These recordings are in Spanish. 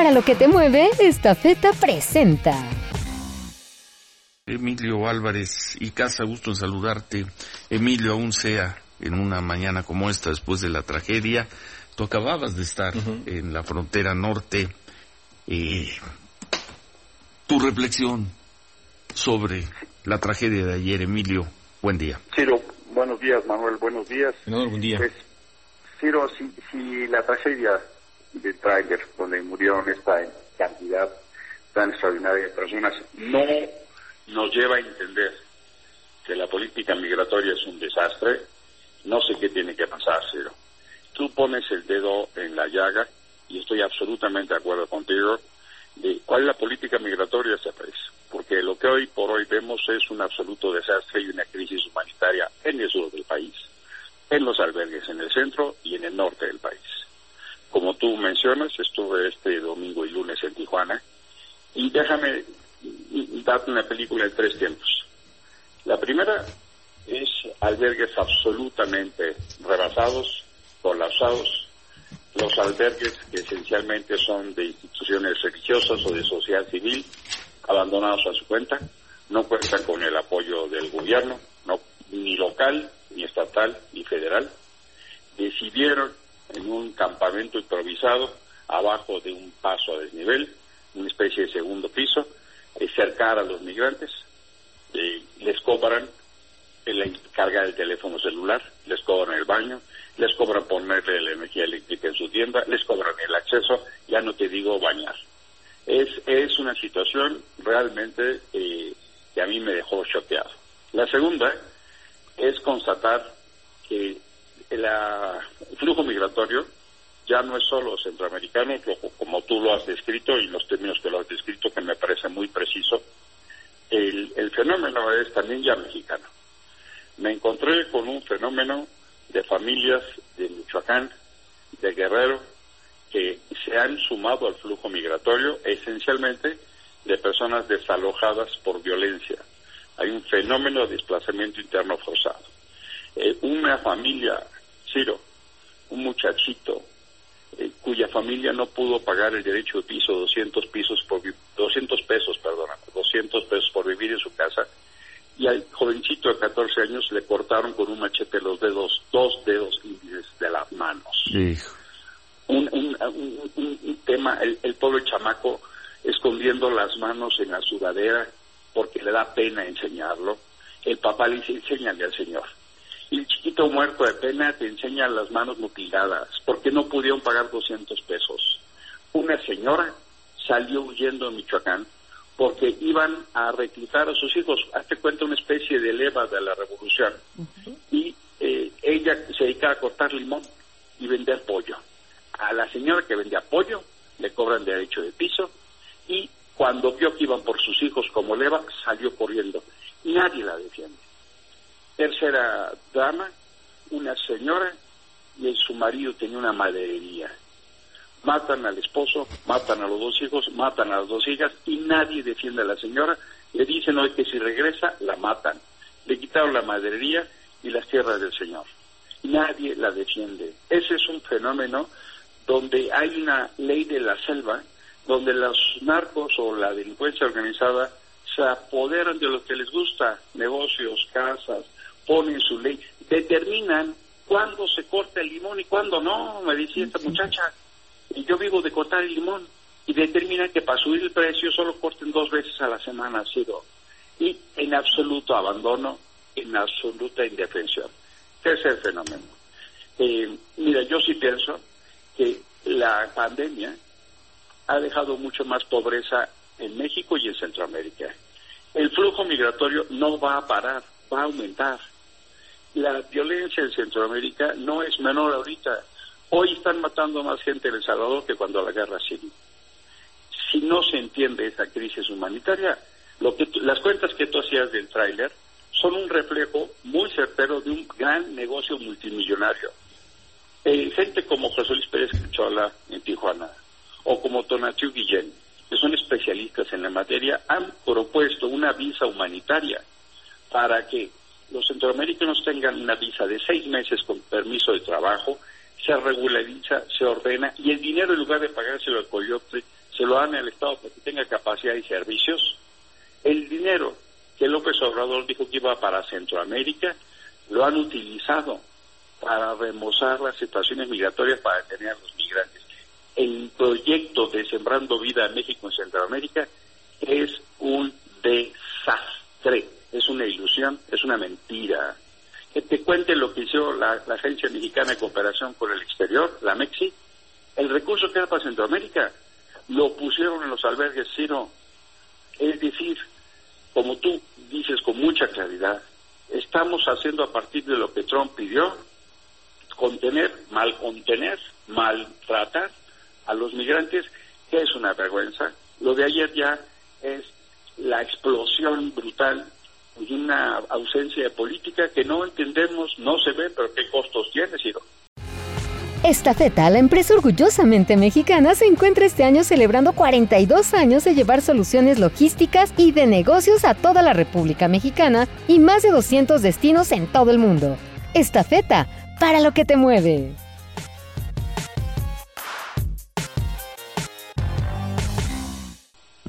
Para lo que te mueve, esta feta presenta. Emilio Álvarez y Casa, gusto en saludarte. Emilio, aún sea en una mañana como esta, después de la tragedia, tú acababas de estar en la frontera norte. Eh, tu reflexión sobre la tragedia de ayer, Emilio. Buen día. Ciro, buenos días, Manuel, buenos días. buen día. Pues, Ciro, si, si la tragedia del tráiler donde murieron esta cantidad tan extraordinaria de personas no nos lleva a entender que la política migratoria es un desastre, no sé qué tiene que pasar, Ciro. Tú pones el dedo en la llaga y estoy absolutamente de acuerdo contigo de cuál es la política migratoria de este país. Porque lo que hoy por hoy vemos es un absoluto desastre y una crisis humanitaria en el sur del país, en los albergues en el centro y en el norte del país. Como tú mencionas, estuve este domingo y lunes en Tijuana y déjame darte una película en tres tiempos. La primera es albergues absolutamente rebasados, colapsados, los albergues que esencialmente son de instituciones religiosas o de sociedad civil, abandonados a su cuenta, no cuentan con el apoyo del gobierno, no, ni local, ni estatal, ni federal. Decidieron en un campamento improvisado, abajo de un paso a desnivel, una especie de segundo piso, eh, cercar a los migrantes, eh, les cobran la carga del teléfono celular, les cobran el baño, les cobran ponerle la energía eléctrica en su tienda, les cobran el acceso, ya no te digo bañar. Es, es una situación realmente eh, que a mí me dejó choqueado. La segunda es constatar que el flujo migratorio ya no es solo centroamericano, como tú lo has descrito y los términos que lo has descrito, que me parece muy preciso, el, el fenómeno es también ya mexicano. Me encontré con un fenómeno de familias de Michoacán, de Guerrero, que se han sumado al flujo migratorio, esencialmente de personas desalojadas por violencia. Hay un fenómeno de desplazamiento interno forzado. Eh, una familia, Ciro, un muchachito, eh, cuya familia no pudo pagar el derecho de piso, 200 pisos por 200 pesos, perdona, 200 pesos por vivir en su casa, y al jovencito de 14 años le cortaron con un machete los dedos, dos dedos índices de las manos. Un, un, tema, el, el, pobre chamaco escondiendo las manos en la sudadera porque le da pena enseñarlo. El papá le dice, enséñale al Señor. El chiquito muerto de pena te enseña las manos mutiladas porque no pudieron pagar 200 pesos. Una señora salió huyendo de Michoacán porque iban a reclutar a sus hijos. Hazte cuenta una especie de leva de la revolución. Y eh, ella se dedicaba a cortar limón y vender pollo. A la señora que vendía pollo le cobran derecho de piso y cuando vio que iban por sus hijos como leva, salió corriendo. Nadie la defiende. Tercera dama, una señora y su marido tenía una maderería matan al esposo, matan a los dos hijos, matan a las dos hijas y nadie defiende a la señora. Le dicen hoy que si regresa, la matan. Le quitaron la maderería y las tierras del Señor. Nadie la defiende. Ese es un fenómeno donde hay una ley de la selva, donde los narcos o la delincuencia organizada se apoderan de lo que les gusta, negocios, casas, ponen su ley, determinan cuándo se corta el limón y cuándo no, me decía esta muchacha y yo vivo de cortar el limón y determina que para subir el precio solo corten dos veces a la semana, sido y en absoluto abandono, en absoluta indefensión. Tercer fenómeno. Eh, mira, yo sí pienso que la pandemia ha dejado mucho más pobreza en México y en Centroamérica. El flujo migratorio no va a parar, va a aumentar. La violencia en Centroamérica no es menor ahorita. Hoy están matando más gente en El Salvador que cuando la guerra civil. Si no se entiende esa crisis humanitaria, lo que las cuentas que tú hacías del tráiler son un reflejo muy certero de un gran negocio multimillonario. Eh, gente como José Luis Pérez Cachola en Tijuana o como Tonatiu Guillén, que son especialistas en la materia, han propuesto una visa humanitaria para que los centroamericanos tengan una visa de seis meses con permiso de trabajo se regulariza, se ordena y el dinero en lugar de pagárselo al coyote se lo dan al Estado para que tenga capacidad y servicios. El dinero que López Obrador dijo que iba para Centroamérica, lo han utilizado para remozar las situaciones migratorias para detener a los migrantes. El proyecto de Sembrando Vida en México en Centroamérica es un desastre, es una ilusión, es una mentira. Que te cuente lo que hizo la, Agencia Mexicana de Cooperación con el Exterior, la MEXI, el recurso que era para Centroamérica lo pusieron en los albergues, Ciro. Es decir, como tú dices con mucha claridad, estamos haciendo a partir de lo que Trump pidió, contener, mal contener, maltratar a los migrantes, que es una vergüenza. Lo de ayer ya es la explosión brutal y una ausencia de política que no entendemos, no se ve, pero qué costos tiene, Ciro. Estafeta, la empresa orgullosamente mexicana, se encuentra este año celebrando 42 años de llevar soluciones logísticas y de negocios a toda la República Mexicana y más de 200 destinos en todo el mundo. Estafeta, para lo que te mueve.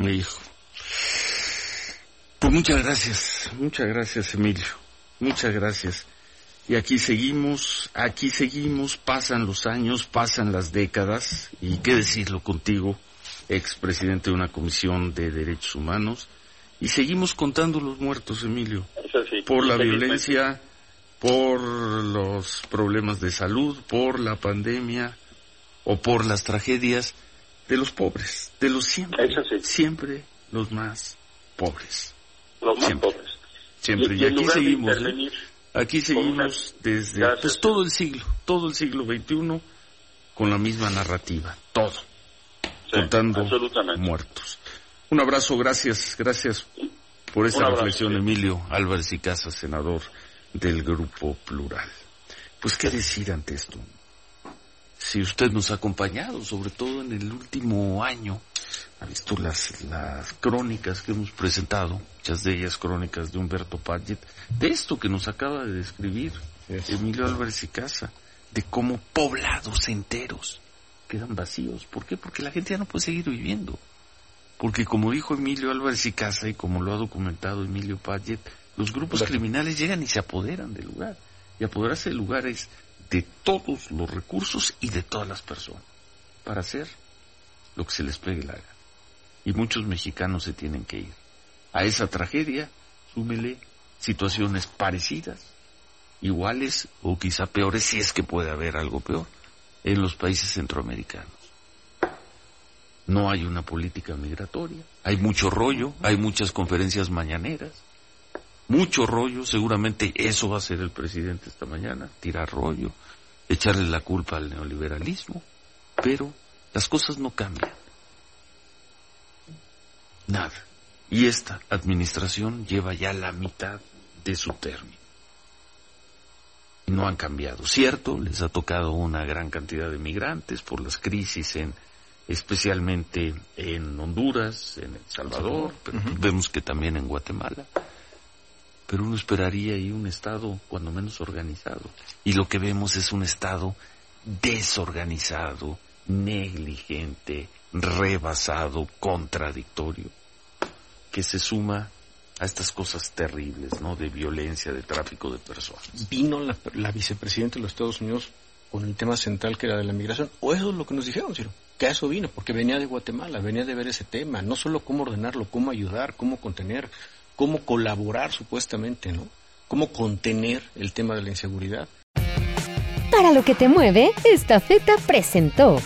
Hijo. Muchas gracias, muchas gracias Emilio, muchas gracias. Y aquí seguimos, aquí seguimos, pasan los años, pasan las décadas, y qué decirlo contigo, expresidente de una comisión de derechos humanos, y seguimos contando los muertos, Emilio, por la violencia, por los problemas de salud, por la pandemia o por las tragedias de los pobres, de los siempre, siempre los más pobres. Los más pobres. Siempre, y, aquí seguimos. Aquí seguimos desde pues, todo el siglo, todo el siglo XXI con la misma narrativa, todo, contando muertos. Un abrazo, gracias, gracias por esta reflexión, Emilio Álvarez y Casa, senador del Grupo Plural. Pues qué decir ante esto. Si usted nos ha acompañado, sobre todo en el último año, ha visto las, las crónicas que hemos presentado, muchas de ellas crónicas de Humberto Paget, de esto que nos acaba de describir Emilio Álvarez y Casa, de cómo poblados enteros quedan vacíos. ¿Por qué? Porque la gente ya no puede seguir viviendo. Porque como dijo Emilio Álvarez y Casa y como lo ha documentado Emilio Paget, los grupos criminales llegan y se apoderan del lugar. Y apoderarse del lugar es de todos los recursos y de todas las personas para hacer lo que se les pegue la gana y muchos mexicanos se tienen que ir. A esa tragedia, súmele situaciones parecidas, iguales o quizá peores, si es que puede haber algo peor, en los países centroamericanos. No hay una política migratoria, hay mucho rollo, hay muchas conferencias mañaneras, mucho rollo, seguramente eso va a ser el presidente esta mañana, tirar rollo, echarle la culpa al neoliberalismo, pero las cosas no cambian. Nada. Y esta administración lleva ya la mitad de su término. No han cambiado. Cierto, les ha tocado una gran cantidad de migrantes por las crisis en especialmente en Honduras, en El Salvador, pero vemos que también en Guatemala. Pero uno esperaría ahí un Estado cuando menos organizado. Y lo que vemos es un Estado desorganizado, negligente, rebasado, contradictorio que se suma a estas cosas terribles, ¿no? De violencia, de tráfico de personas. Vino la, vicepresidenta de los Estados Unidos con el tema central que era de la migración, o eso es lo que nos dijeron, Ciro, que a eso vino, porque venía de Guatemala, venía de ver ese tema, no solo cómo ordenarlo, cómo ayudar, cómo contener, cómo colaborar supuestamente, ¿no? Cómo contener el tema de la inseguridad. Para lo que te mueve, esta feta presentó